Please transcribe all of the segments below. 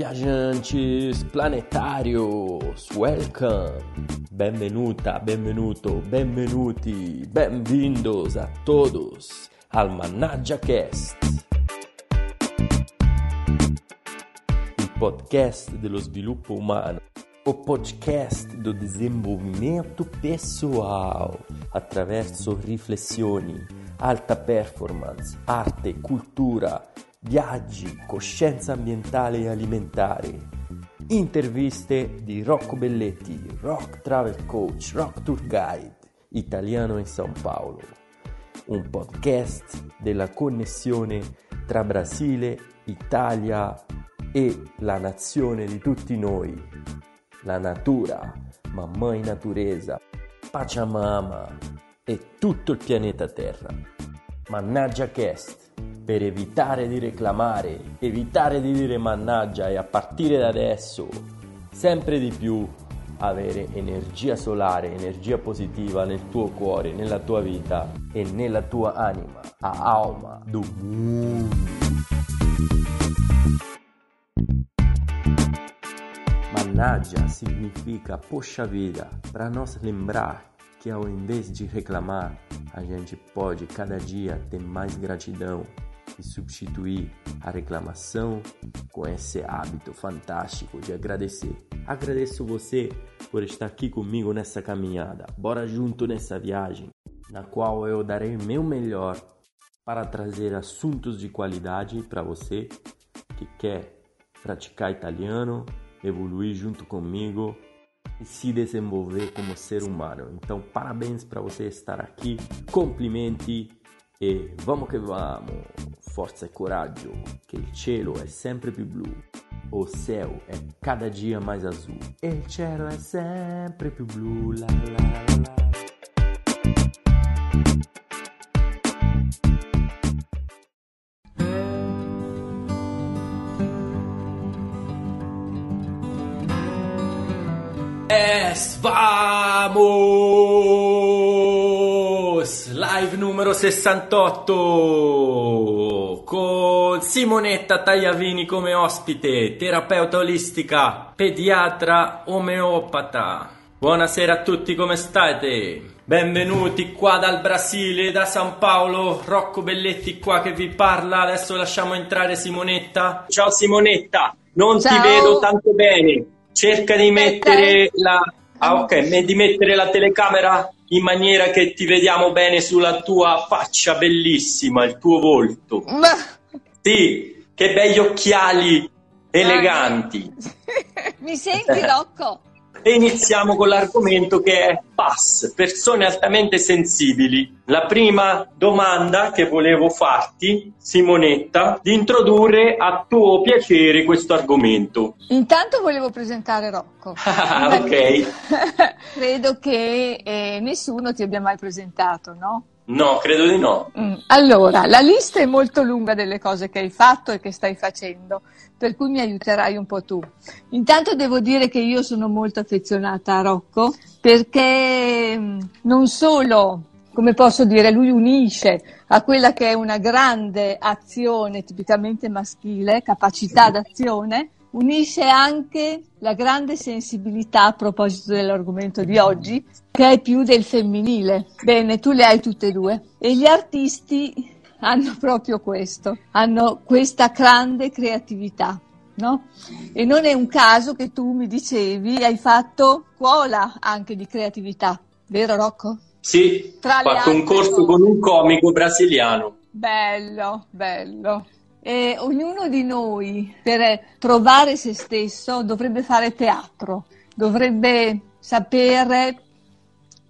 viajantes planetários, welcome! Benvenuta, benvenuto, benvenuti, bem-vindos a todos al Managgia Cast, il podcast dello sviluppo umano, o podcast do desenvolvimento pessoal attraverso riflessioni, alta performance, arte, cultura viaggi, coscienza ambientale e alimentare, interviste di Rocco Belletti, Rock Travel Coach, Rock Tour Guide, italiano in São Paulo, un podcast della connessione tra Brasile, Italia e la nazione di tutti noi, la natura, mamma natureza, Pachamama e tutto il pianeta Terra. Mannaggia Cast per evitare di reclamare, evitare di dire mannaggia e a partire da adesso sempre di più avere energia solare, energia positiva nel tuo cuore, nella tua vita e nella tua anima, a alma do mundo. Mannaggia significa poxa vida, para nós lembrar que ao invés de reclamar, a gente pode cada dia ter mais gratidão, e substituir a reclamação com esse hábito fantástico de agradecer. Agradeço você por estar aqui comigo nessa caminhada. Bora junto nessa viagem, na qual eu darei meu melhor para trazer assuntos de qualidade para você que quer praticar italiano, evoluir junto comigo e se desenvolver como ser humano. Então, parabéns para você estar aqui. Complimente e vamos che vamos, forza e coraggio, che il cielo è sempre più blu, o céu è cada dia mais azul, e il cielo è sempre più blu, la la la. Es vamos! Live numero 68 con Simonetta Tagliavini come ospite, terapeuta olistica, pediatra omeopata. Buonasera a tutti, come state? Benvenuti qua dal Brasile, da San Paolo, Rocco Belletti qua che vi parla. Adesso lasciamo entrare Simonetta. Ciao Simonetta, non Ciao. ti vedo tanto bene. Cerca di mettere la Ah, ok, di mettere la telecamera in maniera che ti vediamo bene sulla tua faccia bellissima, il tuo volto. Ma... Sì, che begli occhiali eleganti. Mi senti Rocco? E iniziamo con l'argomento che è PAS, persone altamente sensibili. La prima domanda che volevo farti, Simonetta, di introdurre a tuo piacere questo argomento. Intanto volevo presentare Rocco. Ah, ok. Credo che eh, nessuno ti abbia mai presentato, no? No, credo di no. Mm. Allora, la lista è molto lunga delle cose che hai fatto e che stai facendo, per cui mi aiuterai un po' tu. Intanto devo dire che io sono molto affezionata a Rocco perché mm, non solo, come posso dire, lui unisce a quella che è una grande azione tipicamente maschile, capacità d'azione, unisce anche la grande sensibilità a proposito dell'argomento di oggi, che è più del femminile. Bene, tu le hai tutte e due. E gli artisti hanno proprio questo, hanno questa grande creatività. No? E non è un caso che tu mi dicevi hai fatto scuola anche di creatività, vero Rocco? Sì, Tra ho fatto un corso con un comico brasiliano. Bello, bello. E ognuno di noi per trovare se stesso dovrebbe fare teatro, dovrebbe sapere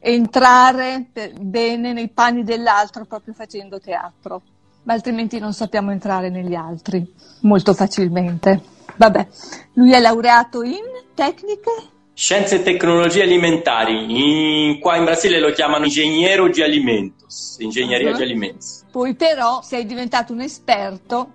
entrare per- bene nei panni dell'altro proprio facendo teatro, ma altrimenti non sappiamo entrare negli altri molto facilmente. Vabbè, lui è laureato in tecniche Scienze e tecnologie alimentari, in- qua in Brasile lo chiamano ingegnero di alimentos, ingegneria Ah. di alimentos. Poi però sei diventato un esperto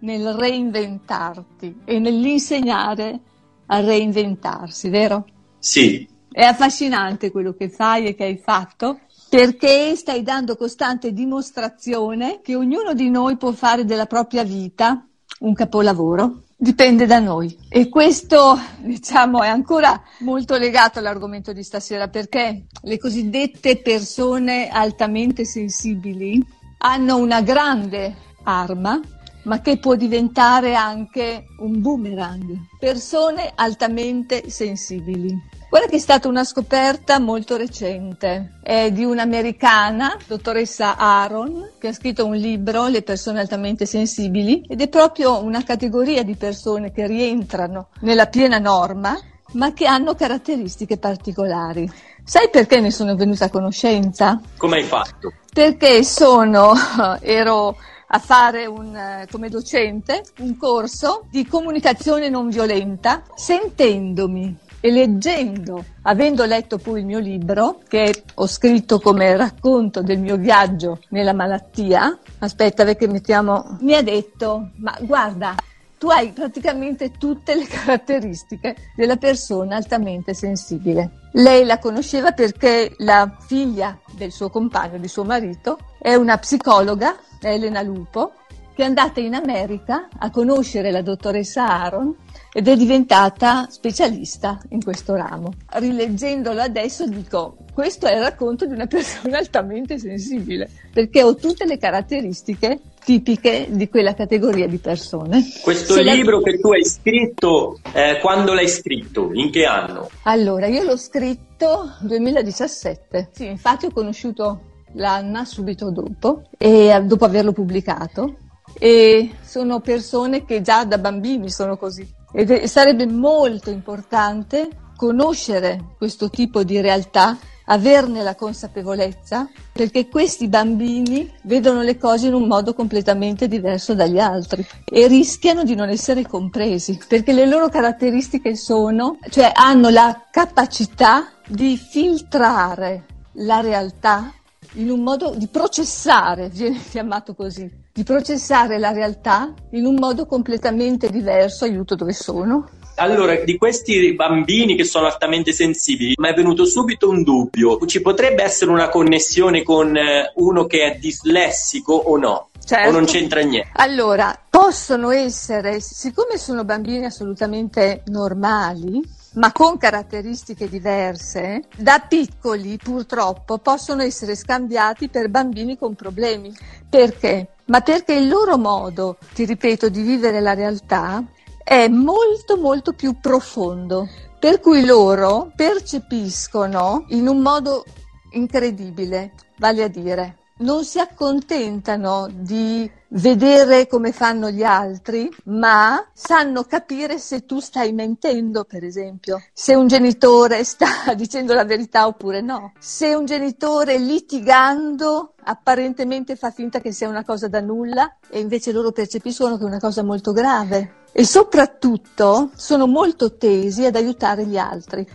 nel reinventarti e nell'insegnare a reinventarsi, vero? Sì, È affascinante quello che fai e che hai fatto perché stai dando costante dimostrazione che ognuno di noi può fare della propria vita un capolavoro. Dipende da noi e questo diciamo è ancora molto legato all'argomento di stasera perché le cosiddette persone altamente sensibili hanno una grande arma ma che può diventare anche un boomerang. Persone altamente sensibili. Guarda che è stata una scoperta molto recente, è di un'americana, dottoressa Aaron, che ha scritto un libro, Le persone altamente sensibili, ed è proprio una categoria di persone che rientrano nella piena norma, ma che hanno caratteristiche particolari. Sai perché ne sono venuta a conoscenza? Come hai fatto? Perché sono, ero a fare un, come docente un corso di comunicazione non violenta sentendomi e leggendo, avendo letto poi il mio libro, che ho scritto come racconto del mio viaggio nella malattia, aspetta perché mettiamo, mi ha detto, ma guarda, tu hai praticamente tutte le caratteristiche della persona altamente sensibile. Lei la conosceva perché la figlia del suo compagno, di suo marito, è una psicologa, Elena Lupo, che è andata in America a conoscere la dottoressa Aaron ed è diventata specialista in questo ramo. Rileggendolo adesso dico, questo è il racconto di una persona altamente sensibile, perché ho tutte le caratteristiche tipiche di quella categoria di persone. Questo Se libro la... che tu hai scritto, eh, quando l'hai scritto? In che anno? Allora, io l'ho scritto nel 2017. Sì, infatti ho conosciuto l'Anna subito dopo, e, dopo averlo pubblicato. E sono persone che già da bambini sono così. Ed sarebbe molto importante conoscere questo tipo di realtà, averne la consapevolezza, perché questi bambini vedono le cose in un modo completamente diverso dagli altri e rischiano di non essere compresi, perché le loro caratteristiche sono, cioè hanno la capacità di filtrare la realtà in un modo di processare, viene chiamato così, di processare la realtà in un modo completamente diverso, aiuto dove sono. Allora, di questi bambini che sono altamente sensibili, mi è venuto subito un dubbio. Ci potrebbe essere una connessione con eh, uno che è dislessico o no? Certo. O non c'entra niente? Allora, possono essere, siccome sono bambini assolutamente normali, ma con caratteristiche diverse, da piccoli purtroppo possono essere scambiati per bambini con problemi. Perché? Ma perché il loro modo, ti ripeto, di vivere la realtà è molto molto più profondo, per cui loro percepiscono in un modo incredibile, vale a dire, non si accontentano di vedere come fanno gli altri, ma sanno capire se tu stai mentendo, per esempio, se un genitore sta dicendo la verità oppure no, se un genitore litigando apparentemente fa finta che sia una cosa da nulla e invece loro percepiscono che è una cosa molto grave. E soprattutto sono molto tesi ad aiutare gli altri.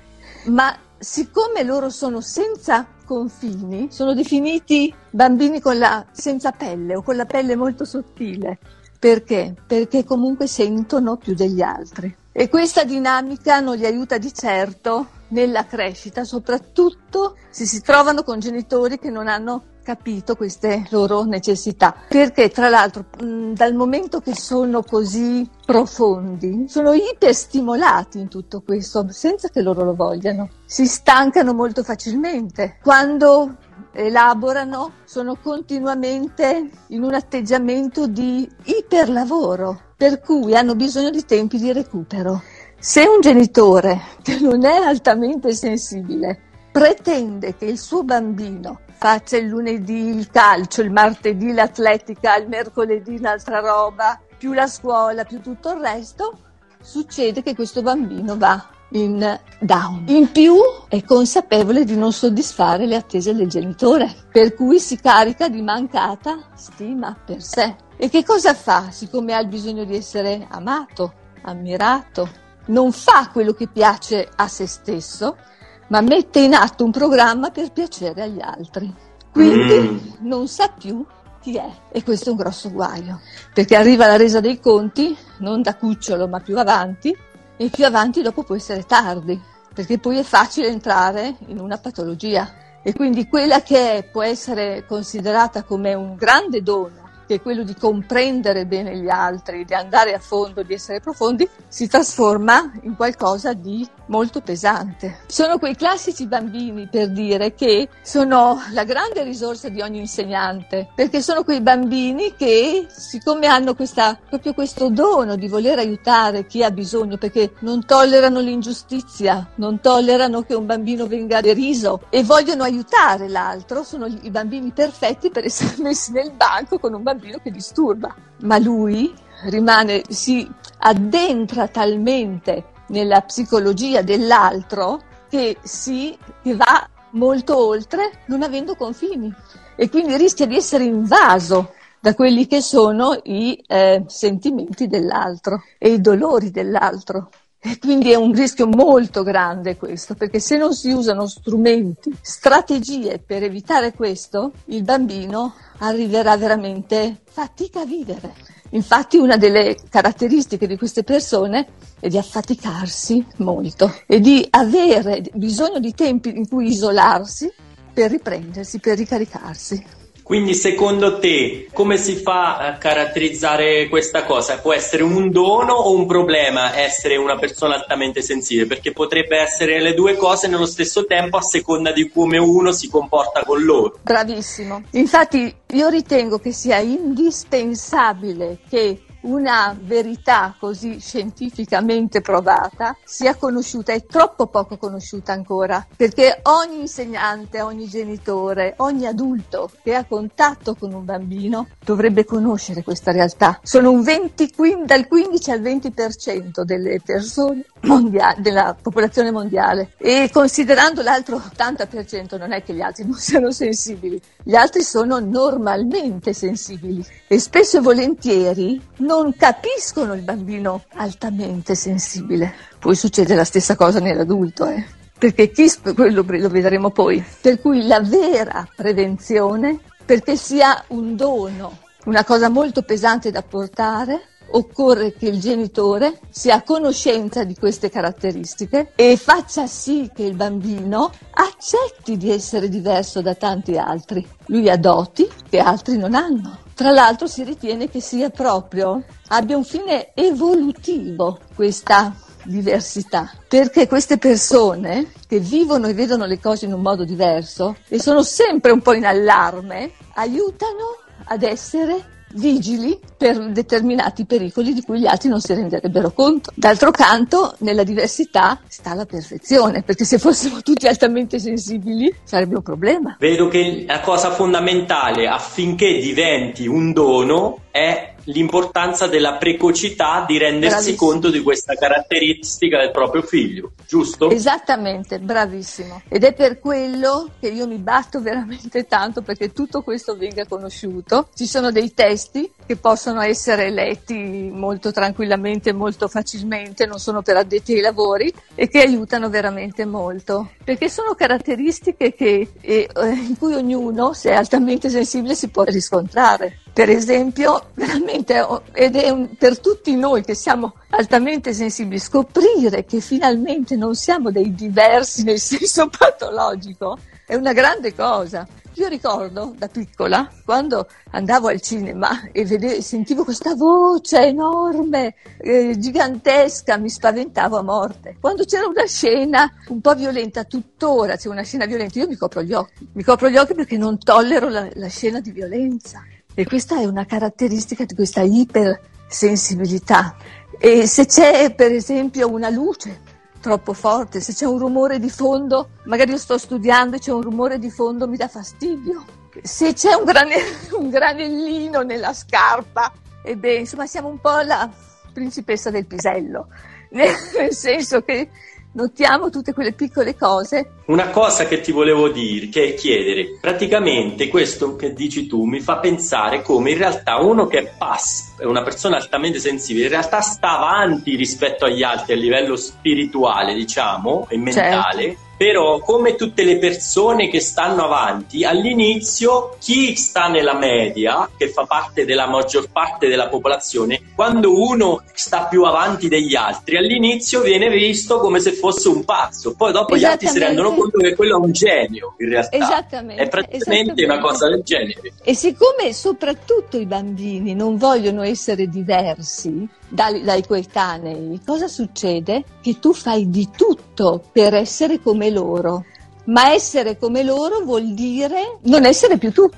Ma siccome loro sono senza confini, sono definiti bambini la, senza pelle o con la pelle molto sottile. Perché? Perché comunque sentono più degli altri. E questa dinamica non li aiuta di certo nella crescita, soprattutto se si trovano con genitori che non hanno capito queste loro necessità. Perché tra l'altro mh, dal momento che sono così profondi, sono iperstimolati in tutto questo, senza che loro lo vogliano. Si stancano molto facilmente. Quando elaborano sono continuamente in un atteggiamento di iperlavoro, per cui hanno bisogno di tempi di recupero. Se un genitore che non è altamente sensibile pretende che il suo bambino faccia il lunedì il calcio, il martedì l'atletica, il mercoledì un'altra roba, più la scuola, più tutto il resto, succede che questo bambino va in down. In più è consapevole di non soddisfare le attese del genitore, per cui si carica di mancata stima per sé. E che cosa fa siccome ha il bisogno di essere amato, ammirato? Non fa quello che piace a se stesso, ma mette in atto un programma per piacere agli altri. Quindi mm. non sa più chi è e questo è un grosso guaio, perché arriva la resa dei conti, non da cucciolo ma più avanti, e più avanti dopo può essere tardi, perché poi è facile entrare in una patologia. E quindi quella che può essere considerata come un grande dono che è quello di comprendere bene gli altri, di andare a fondo, di essere profondi, si trasforma in qualcosa di molto pesante. Sono quei classici bambini, per dire, che sono la grande risorsa di ogni insegnante, perché sono quei bambini che, siccome hanno questa, proprio questo dono di voler aiutare chi ha bisogno, perché non tollerano l'ingiustizia, non tollerano che un bambino venga deriso e vogliono aiutare l'altro, sono i bambini perfetti per essere messi nel banco con un bambino che disturba. Ma lui rimane, si addentra talmente nella psicologia dell'altro che si che va molto oltre non avendo confini e quindi rischia di essere invaso da quelli che sono i eh, sentimenti dell'altro e i dolori dell'altro. E quindi è un rischio molto grande questo, perché se non si usano strumenti, strategie per evitare questo, il bambino arriverà veramente fatica a vivere. Infatti una delle caratteristiche di queste persone è di affaticarsi molto e di avere bisogno di tempi in cui isolarsi per riprendersi, per ricaricarsi. Quindi secondo te come si fa a caratterizzare questa cosa? Può essere un dono o un problema essere una persona altamente sensibile? Perché potrebbe essere le due cose nello stesso tempo a seconda di come uno si comporta con loro. Bravissimo. Infatti io ritengo che sia indispensabile che una verità così scientificamente provata sia conosciuta, è troppo poco conosciuta ancora, perché ogni insegnante, ogni genitore, ogni adulto che ha contatto con un bambino dovrebbe conoscere questa realtà. Sono 20, dal 15 al 20% delle persone mondiali, della popolazione mondiale e considerando l'altro 80% non è che gli altri non siano sensibili, gli altri sono normalmente sensibili e spesso e volentieri non capiscono il bambino altamente sensibile. Poi succede la stessa cosa nell'adulto, eh? perché chi, quello lo vedremo poi. Per cui la vera prevenzione, perché sia un dono, una cosa molto pesante da portare, occorre che il genitore sia a conoscenza di queste caratteristiche e faccia sì che il bambino accetti di essere diverso da tanti altri. Lui ha doti che altri non hanno. Tra l'altro si ritiene che sia proprio, abbia un fine evolutivo questa diversità, perché queste persone che vivono e vedono le cose in un modo diverso e sono sempre un po' in allarme, aiutano ad essere vigili per determinati pericoli di cui gli altri non si renderebbero conto. D'altro canto, nella diversità sta la perfezione, perché se fossimo tutti altamente sensibili sarebbe un problema. Vedo che la cosa fondamentale affinché diventi un dono è l'importanza della precocità di rendersi bravissimo. conto di questa caratteristica del proprio figlio, giusto? Esattamente, bravissimo. Ed è per quello che io mi batto veramente tanto perché tutto questo venga conosciuto. Ci sono dei testi che possono essere letti molto tranquillamente, molto facilmente, non sono per addetti ai lavori e che aiutano veramente molto, perché sono caratteristiche che, eh, in cui ognuno, se è altamente sensibile, si può riscontrare. Per esempio, veramente, ed è un, per tutti noi che siamo altamente sensibili, scoprire che finalmente non siamo dei diversi nel senso patologico è una grande cosa. Io ricordo da piccola, quando andavo al cinema e vedevo, sentivo questa voce enorme, eh, gigantesca, mi spaventavo a morte. Quando c'era una scena un po' violenta, tuttora c'è una scena violenta, io mi copro gli occhi. Mi copro gli occhi perché non tollero la, la scena di violenza. E questa è una caratteristica di questa ipersensibilità. E se c'è per esempio una luce troppo forte, se c'è un rumore di fondo, magari io sto studiando e c'è un rumore di fondo mi dà fastidio. Se c'è un, grane, un granellino nella scarpa, e insomma siamo un po' la principessa del pisello, nel senso che notiamo tutte quelle piccole cose. Una cosa che ti volevo dire, che chiedere, praticamente questo che dici tu mi fa pensare come in realtà uno che è pass, è una persona altamente sensibile, in realtà sta avanti rispetto agli altri a livello spirituale, diciamo, e mentale. Certo. Però, come tutte le persone che stanno avanti, all'inizio chi sta nella media, che fa parte della maggior parte della popolazione, quando uno sta più avanti degli altri, all'inizio viene visto come se fosse un pazzo, poi dopo gli altri si rendono conto che quello è un genio, in realtà. Esattamente. È praticamente una cosa del genere. E siccome soprattutto i bambini non vogliono essere diversi dai, dai coetanei, cosa succede? Che tu fai di tutto per essere come loro. Ma essere come loro vuol dire non essere più tu,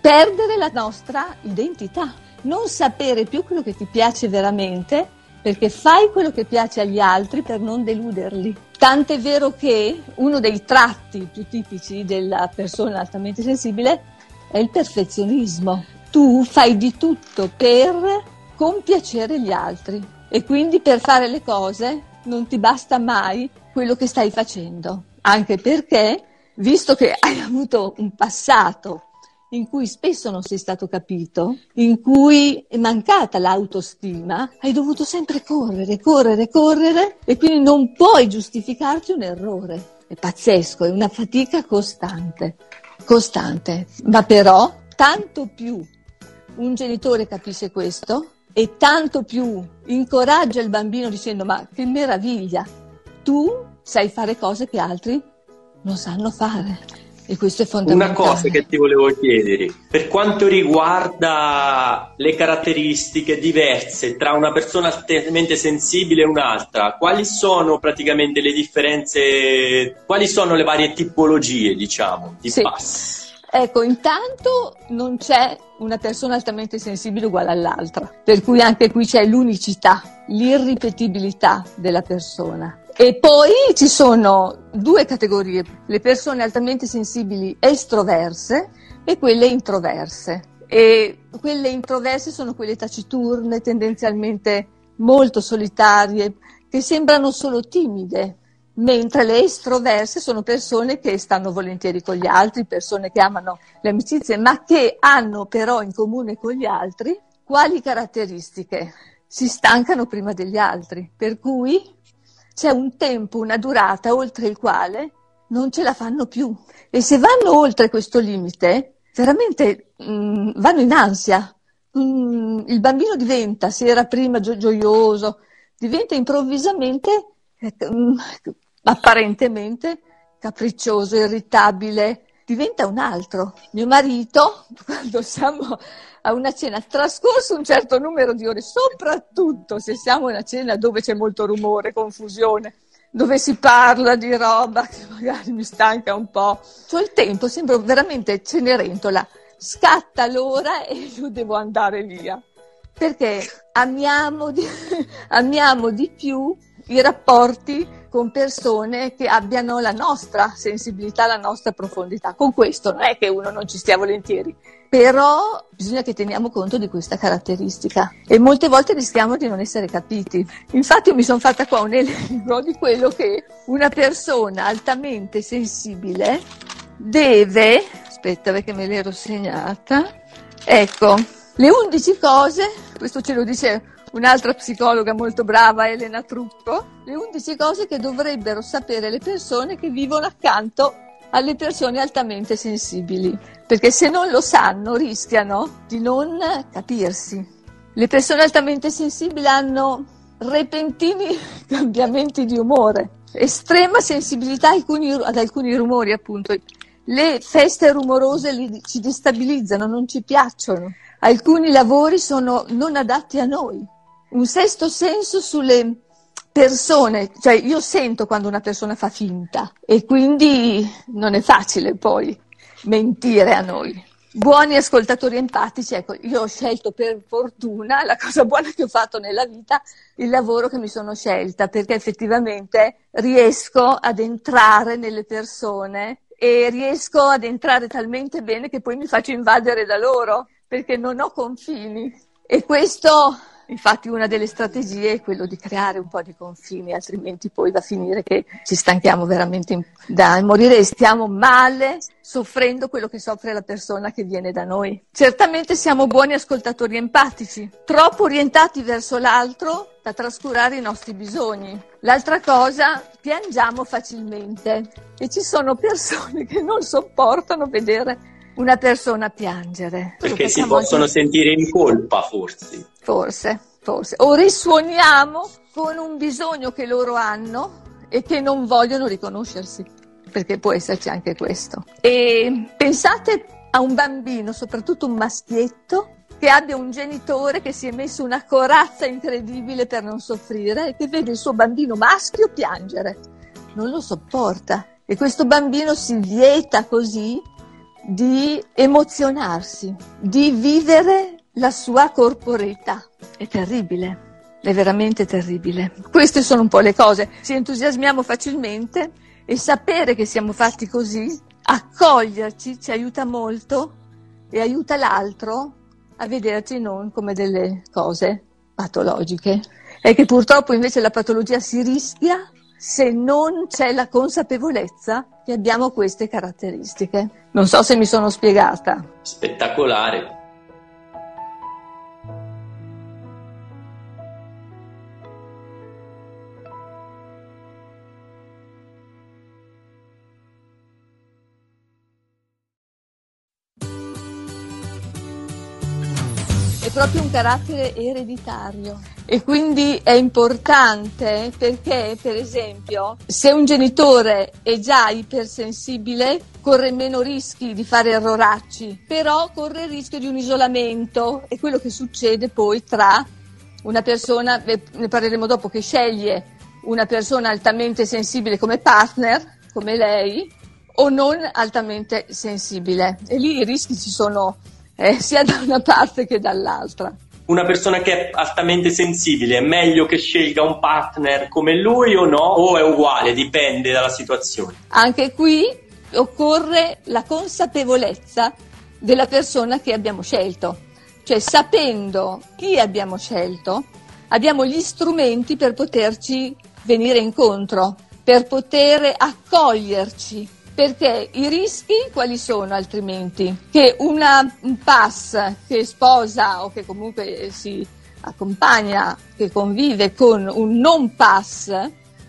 perdere la nostra identità non sapere più quello che ti piace veramente perché fai quello che piace agli altri per non deluderli. Tant'è vero che uno dei tratti più tipici della persona altamente sensibile è il perfezionismo. Tu fai di tutto per compiacere gli altri e quindi per fare le cose non ti basta mai quello che stai facendo, anche perché, visto che hai avuto un passato in cui spesso non sei stato capito, in cui è mancata l'autostima, hai dovuto sempre correre, correre, correre e quindi non puoi giustificarti un errore. È pazzesco, è una fatica costante, costante. Ma però tanto più un genitore capisce questo e tanto più incoraggia il bambino dicendo ma che meraviglia, tu sai fare cose che altri non sanno fare. E questo è fondamentale. Una cosa che ti volevo chiedere, per quanto riguarda le caratteristiche diverse tra una persona altamente sensibile e un'altra, quali sono praticamente le differenze, quali sono le varie tipologie, diciamo, di sì. pass? Ecco, intanto non c'è una persona altamente sensibile uguale all'altra, per cui anche qui c'è l'unicità, l'irripetibilità della persona. E poi ci sono due categorie, le persone altamente sensibili estroverse e quelle introverse. E quelle introverse sono quelle taciturne, tendenzialmente molto solitarie, che sembrano solo timide, mentre le estroverse sono persone che stanno volentieri con gli altri, persone che amano le amicizie, ma che hanno però in comune con gli altri quali caratteristiche? Si stancano prima degli altri, per cui c'è un tempo, una durata oltre il quale non ce la fanno più. E se vanno oltre questo limite, veramente mh, mm, vanno in ansia. Mm, il bambino diventa, se era prima gio- gioioso, diventa improvvisamente, eh, mh, mm, apparentemente, capriccioso, irritabile, diventa un altro. Mio marito, quando siamo a una cena trascorso un certo numero di ore, soprattutto se siamo a una cena dove c'è molto rumore, confusione, dove si parla di roba che magari mi stanca un po'. Sul tempo sembro veramente cenerentola, scatta l'ora e io devo andare via. Perché amiamo di, amiamo di più i rapporti con persone che abbiano la nostra sensibilità, la nostra profondità. Con questo non è che uno non ci stia volentieri, però bisogna che teniamo conto di questa caratteristica e molte volte rischiamo di non essere capiti. Infatti mi sono fatta qua un elenco di quello che una persona altamente sensibile deve, aspetta perché me l'ero segnata, ecco, le 11 cose, questo ce lo dice un'altra psicologa molto brava, Elena Trucco, le 11 cose che dovrebbero sapere le persone che vivono accanto alle persone altamente sensibili, perché se non lo sanno rischiano di non capirsi. Le persone altamente sensibili hanno repentini cambiamenti di umore, estrema sensibilità ad alcuni rumori, appunto. Le feste rumorose li, ci destabilizzano, non ci piacciono. Alcuni lavori sono non adatti a noi. Un sesto senso sulle persone, cioè io sento quando una persona fa finta e quindi non è facile poi mentire a noi. Buoni ascoltatori empatici, ecco, io ho scelto per fortuna la cosa buona che ho fatto nella vita, il lavoro che mi sono scelta, perché effettivamente riesco ad entrare nelle persone e riesco ad entrare talmente bene che poi mi faccio invadere da loro, perché non ho confini. E questo Infatti una delle strategie è quello di creare un po' di confini, altrimenti poi va a finire che ci stanchiamo veramente da morire e stiamo male soffrendo quello che soffre la persona che viene da noi. Certamente siamo buoni ascoltatori empatici, troppo orientati verso l'altro da trascurare i nostri bisogni. L'altra cosa, piangiamo facilmente e ci sono persone che non sopportano vedere una persona piangere. Perché si possono anche... sentire in colpa, forse. Forse. forse, o risuoniamo con un bisogno che loro hanno e che non vogliono riconoscersi, perché può esserci anche questo. E pensate a un bambino, soprattutto un maschietto, che abbia un genitore che si è messo una corazza incredibile per non soffrire e che vede il suo bambino maschio piangere. Non lo sopporta e questo bambino si vieta così di emozionarsi, di vivere la sua corporeità. È terribile. È veramente terribile. Queste sono un po' le cose. Ci entusiasmiamo facilmente e sapere che siamo fatti così, accoglierci, ci aiuta molto e aiuta l'altro a vederci non come delle cose patologiche. E che purtroppo invece la patologia si rischia se non c'è la consapevolezza che abbiamo queste caratteristiche. Non so se mi sono spiegata. Spettacolare. Proprio un carattere ereditario e quindi è importante perché, per esempio, se un genitore è già ipersensibile, corre meno rischi di fare erroracci, però corre il rischio di un isolamento e quello che succede poi tra una persona, ne parleremo dopo, che sceglie una persona altamente sensibile come partner, come lei, o non altamente sensibile. E lì i rischi ci sono eh, sia da una parte che dall'altra. Una persona che è altamente sensibile è meglio che scelga un partner come lui o no? O è uguale, dipende dalla situazione? Anche qui occorre la consapevolezza della persona che abbiamo scelto, cioè sapendo chi abbiamo scelto, abbiamo gli strumenti per poterci venire incontro, per poter accoglierci perché i rischi quali sono altrimenti? Che una, un pass che sposa o che comunque si accompagna, che convive con un non pass,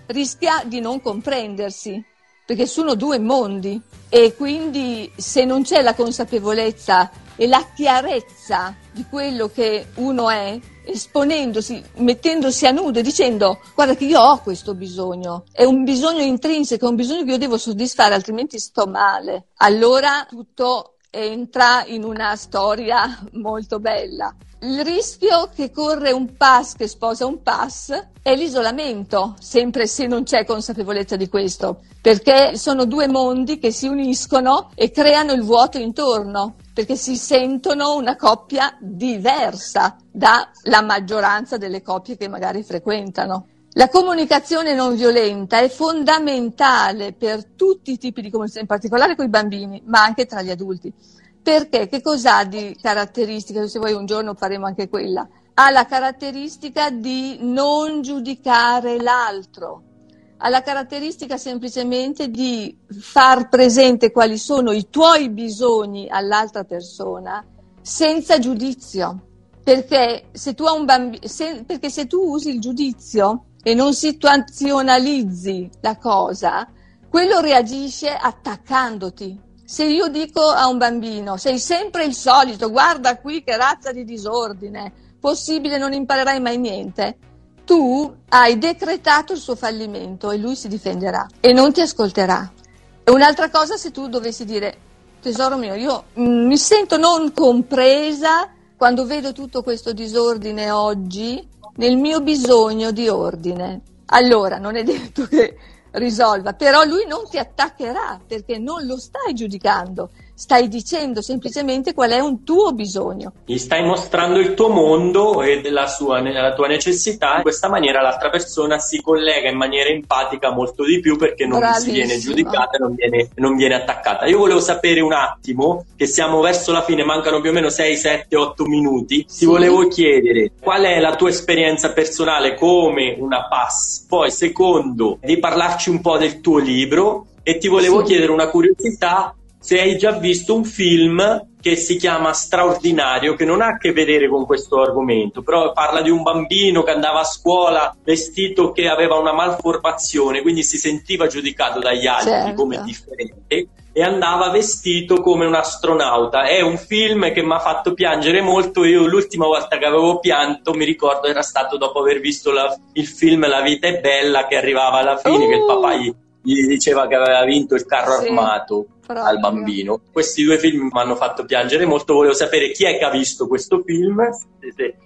rischia di non comprendersi, perché sono due mondi e quindi se non c'è la consapevolezza e la chiarezza di quello che uno è, esponendosi, mettendosi a nudo e dicendo guarda che io ho questo bisogno, è un bisogno intrinseco, è un bisogno che io devo soddisfare, altrimenti sto male. Allora tutto entra in una storia molto bella. Il rischio che corre un pass che sposa un pass è l'isolamento, sempre se non c'è consapevolezza di questo, perché sono due mondi che si uniscono e creano il vuoto intorno perché si sentono una coppia diversa dalla maggioranza delle coppie che magari frequentano. La comunicazione non violenta è fondamentale per tutti i tipi di comunicazione, in particolare con i bambini, ma anche tra gli adulti. Perché? Che cosa ha di caratteristica? Se vuoi un giorno faremo anche quella. Ha la caratteristica di non giudicare l'altro, ha la caratteristica semplicemente di far presente quali sono i tuoi bisogni all'altra persona senza giudizio. Perché se tu, bambi- se, perché se tu usi il giudizio e non situazionalizzi la cosa, quello reagisce attaccandoti. Se io dico a un bambino, sei sempre il solito, guarda qui che razza di disordine, possibile non imparerai mai niente, tu hai decretato il suo fallimento e lui si difenderà e non ti ascolterà. Un'altra cosa se tu dovessi dire, tesoro mio, io mm, mi sento non compresa quando vedo tutto questo disordine oggi nel mio bisogno di ordine. Allora, non è detto che risolva, però lui non ti attaccherà perché non lo stai giudicando, stai dicendo semplicemente qual è un tuo bisogno. Gli stai mostrando il tuo mondo e la, sua, la tua necessità. In questa maniera l'altra persona si collega in maniera empatica molto di più perché non si viene giudicata non viene, non viene attaccata. Io volevo sapere un attimo, che siamo verso la fine, mancano più o meno 6, 7, 8 minuti. Sì. Ti volevo chiedere qual è la tua esperienza personale come una pass. Poi, secondo, di parlarci un po' del tuo libro e ti volevo sì. chiedere una curiosità se hai già visto un film che si chiama Straordinario, che non ha a che vedere con questo argomento, però parla di un bambino che andava a scuola vestito che aveva una malformazione, quindi si sentiva giudicato dagli altri certo. come differente e andava vestito come un astronauta. È un film che mi ha fatto piangere molto. Io l'ultima volta che avevo pianto, mi ricordo, era stato dopo aver visto la, il film La vita è bella, che arrivava alla fine, uh. che il papà gli, gli, diceva che aveva vinto il carro sì, armato proprio. al bambino. Questi due film mi hanno fatto piangere molto. Volevo sapere chi è che ha visto questo film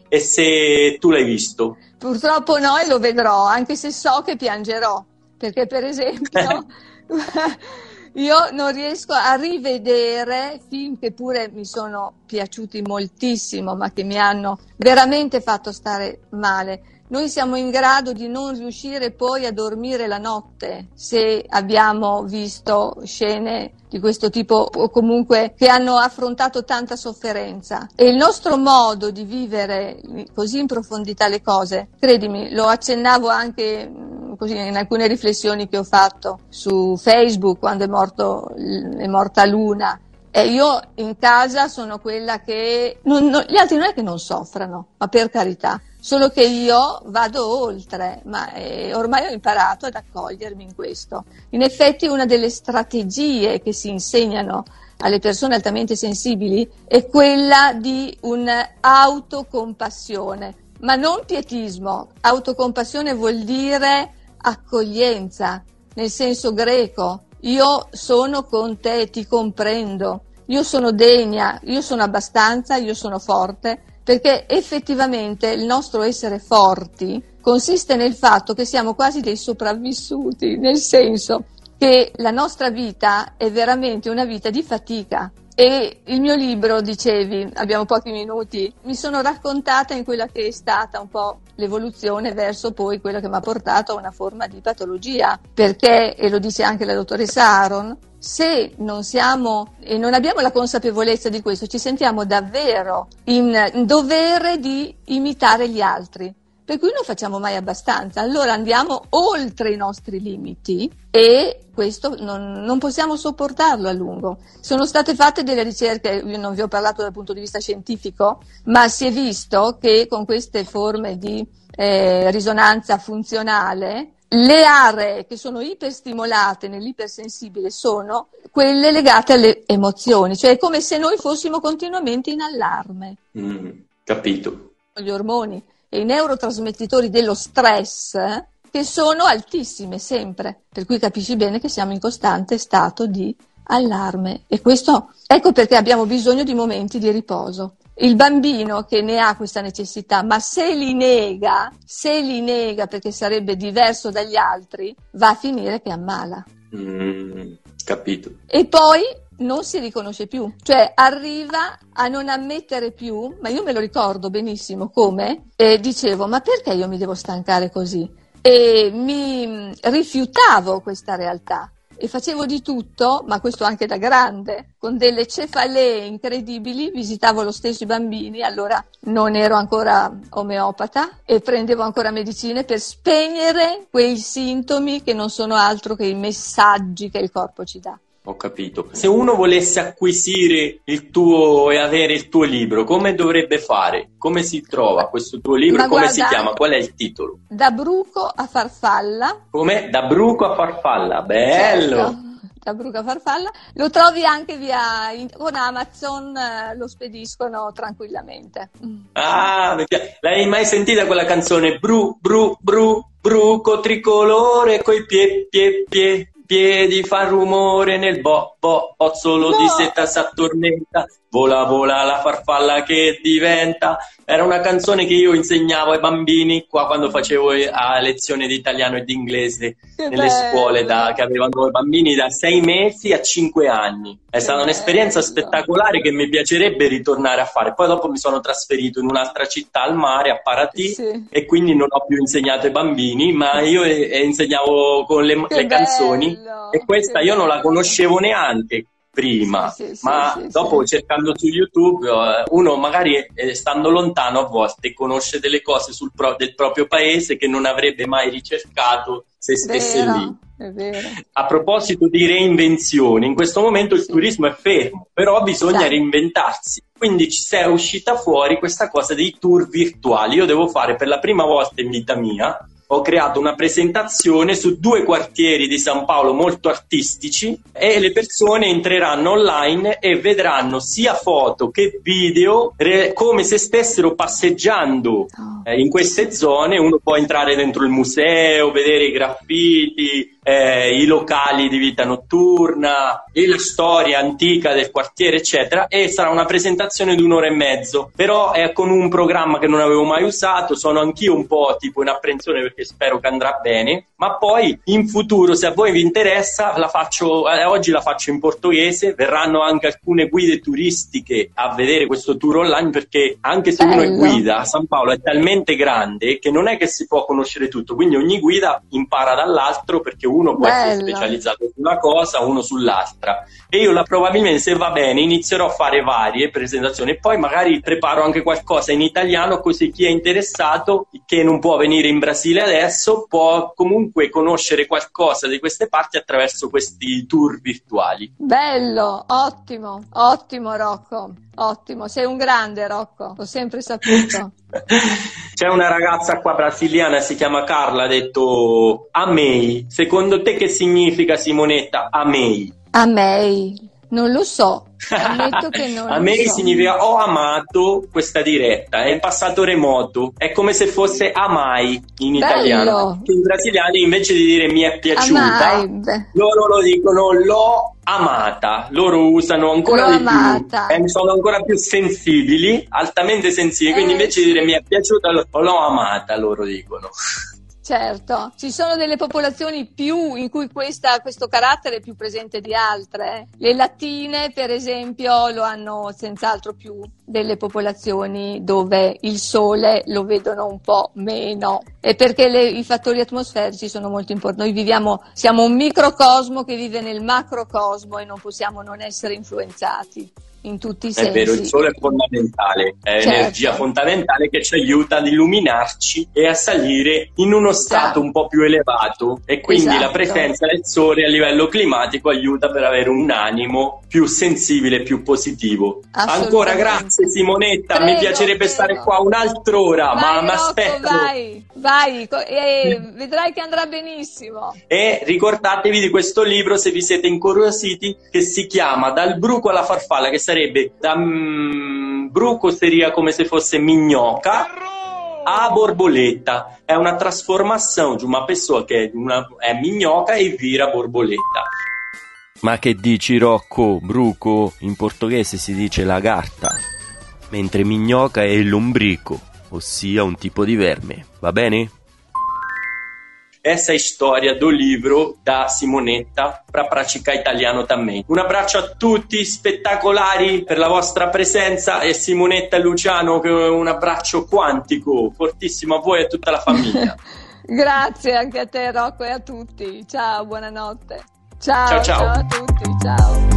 e se tu l'hai visto. Purtroppo no, e lo vedrò, anche se so che piangerò. Perché, per esempio. Io non riesco a rivedere film che pure mi sono piaciuti moltissimo, ma che mi hanno veramente fatto stare male. Noi siamo in grado di non riuscire poi a dormire la notte se abbiamo visto scene di questo tipo o comunque che hanno affrontato tanta sofferenza. E il nostro modo di vivere così in profondità le cose, credimi, lo accennavo anche così, in alcune riflessioni che ho fatto su Facebook quando è, morto, è morta Luna. E io in casa sono quella che... Non, non, gli altri non è che non soffrano, ma per carità. Solo che io vado oltre, ma eh, ormai ho imparato ad accogliermi in questo. In effetti una delle strategie che si insegnano alle persone altamente sensibili è quella di un'autocompassione, ma non pietismo. Autocompassione vuol dire accoglienza, nel senso greco. Io sono con te, ti comprendo, io sono degna, io sono abbastanza, io sono forte, perché effettivamente il nostro essere forti consiste nel fatto che siamo quasi dei sopravvissuti, nel senso che la nostra vita è veramente una vita di fatica, e il mio libro, dicevi, abbiamo pochi minuti, mi sono raccontata in quella che è stata un po' l'evoluzione verso poi quello che mi ha portato a una forma di patologia, perché, e lo dice anche la dottoressa Aaron, se non siamo e non abbiamo la consapevolezza di questo, ci sentiamo davvero in dovere di imitare gli altri per cui non facciamo mai abbastanza. Allora andiamo oltre i nostri limiti e questo non, non, possiamo sopportarlo a lungo. Sono state fatte delle ricerche, io non vi ho parlato dal punto di vista scientifico, ma si è visto che con queste forme di eh, risonanza funzionale le aree che sono iperstimolate nell'ipersensibile sono quelle legate alle emozioni, cioè è come se noi fossimo continuamente in allarme. Mm, capito. Gli ormoni e i neurotrasmettitori dello stress che sono altissime sempre, per cui capisci bene che siamo in costante stato di allarme e questo ecco perché abbiamo bisogno di momenti di riposo. Il bambino che ne ha questa necessità, ma se li nega, se li nega perché sarebbe diverso dagli altri, va a finire che ammala. Mm, capito. E poi non si riconosce più, cioè arriva a non ammettere più, ma io me lo ricordo benissimo come, e dicevo ma perché io mi devo stancare così? E mi rifiutavo questa realtà e facevo di tutto, ma questo anche da grande, con delle cefalee incredibili, visitavo lo stesso i bambini, allora non ero ancora omeopata e prendevo ancora medicine per spegnere quei sintomi che non sono altro che i messaggi che il corpo ci dà. Ho capito. Se uno volesse acquisire il tuo e avere il tuo libro, come dovrebbe fare? Come si trova questo tuo libro? Ma come guarda, si chiama? Qual è il titolo? Da bruco a farfalla. Come? Da bruco a farfalla, bello! Certo. Da bruco a farfalla. Lo trovi anche via con Amazon, eh, lo spediscono tranquillamente. Ah, l'hai mai sentita quella canzone? Bru, bru, bru, bruco tricolore coi pie, pie, pie piedi fa rumore nel bo, bo, bozzolo no. di seta s'attormenta, vola vola la farfalla che diventa. Era una canzone che io insegnavo ai bambini qua quando facevo a lezione di italiano e di inglese che nelle bello. scuole da, che avevano bambini da sei mesi a cinque anni. È che stata bello. un'esperienza spettacolare che mi piacerebbe ritornare a fare. Poi dopo mi sono trasferito in un'altra città al mare, a Paraty, sì. e quindi non ho più insegnato ai bambini, ma io e, e insegnavo con le, le canzoni e questa io non la conoscevo neanche prima, sì, sì, ma sì, dopo cercando su YouTube eh, uno magari eh, stando lontano a volte conosce delle cose pro- del proprio paese che non avrebbe mai ricercato se stesse vero, lì. È vero. A proposito di reinvenzione, in questo momento il turismo è fermo, però bisogna reinventarsi. Quindi ci è uscita fuori questa cosa dei tour virtuali. Io devo fare per la prima volta in vita mia ho creato una presentazione su due quartieri di San Paolo molto artistici e le persone entreranno online e vedranno sia foto che video re- come se stessero passeggiando oh. eh, in queste zone. Uno può entrare dentro il museo, vedere i graffiti, eh, i locali di vita notturna la storia antica del quartiere, eccetera. E sarà una presentazione di un'ora e mezzo, però è con un programma che non avevo mai usato. Sono anch'io un po' tipo in apprensione perché spero che andrà bene. Ma poi in futuro, se a voi vi interessa, la faccio, eh, oggi la faccio in portoghese. Verranno anche alcune guide turistiche a vedere questo tour online perché anche se Bello. uno è guida, San Paolo è talmente grande che non è che si può conoscere tutto. Quindi ogni guida impara dall'altro perché uno può Bello. essere specializzato su una cosa, uno sull'altra. E io la, probabilmente, se va bene, inizierò a fare varie presentazioni e poi magari preparo anche qualcosa in italiano, così chi è interessato, che non può venire in Brasile adesso, può comunque conoscere qualcosa di queste parti attraverso questi tour virtuali. Bello, ottimo, ottimo Rocco. Ottimo, sei un grande Rocco, l'ho sempre saputo. C'è una ragazza qua brasiliana, si chiama Carla, ha detto Amei. Secondo te che significa Simonetta Amei? Amei, non lo so. Ammetto che non A me so. significa ho amato questa diretta, è in passato remoto, è come se fosse amai in Bello. italiano. In brasiliani invece di dire mi è piaciuta, amai. loro lo dicono l'ho amata, loro usano ancora L'ho di amata. più, eh, sono ancora più sensibili, altamente sensibili, eh, quindi invece di dire mi è piaciuta l'ho amata, loro dicono. Certo, ci sono delle popolazioni in cui questa, questo carattere è più presente di altre. Le latine, per esempio, lo hanno senz'altro più delle popolazioni dove il sole lo vedono un po' meno. E perché le, i fattori atmosferici sono molto importanti. Noi viviamo, siamo un microcosmo che vive nel macrocosmo e non possiamo non essere influenzati in tutti i sensi. È vero, il sole è fondamentale, è certo. energia fondamentale che ci aiuta ad illuminarci e a salire in uno stato esatto. un po' più elevato e quindi esatto. la presenza del sole a livello climatico aiuta per avere un animo più sensibile più positivo. Ancora grazie Simonetta, prego, mi piacerebbe prego. stare qua un'altra ora, vai, ma mi aspetto. Vai, vai, e vedrai che andrà benissimo. E ricordatevi di questo libro se vi siete incuriositi che si chiama Dal bruco alla farfalla che sarebbe sarebbe da mm, bruco seria come se fosse minhoca a borboletta. È una trasformazione di una persona che è, una, è minhoca e vira borboletta. Ma che dici Rocco? Bruco in portoghese si dice lagarta, mentre minhoca è il lombrico, ossia un tipo di verme, va bene? Essa história do livro da Simonetta para praticar italiano também. Un abbraccio a tutti, spettacolari per la vostra presenza e Simonetta e Luciano un abbraccio quantico, fortissimo a voi e a tutta la famiglia. Grazie anche a te Rocco e a tutti. Ciao, buonanotte. Ciao, ciao, ciao. ciao a tutti, ciao.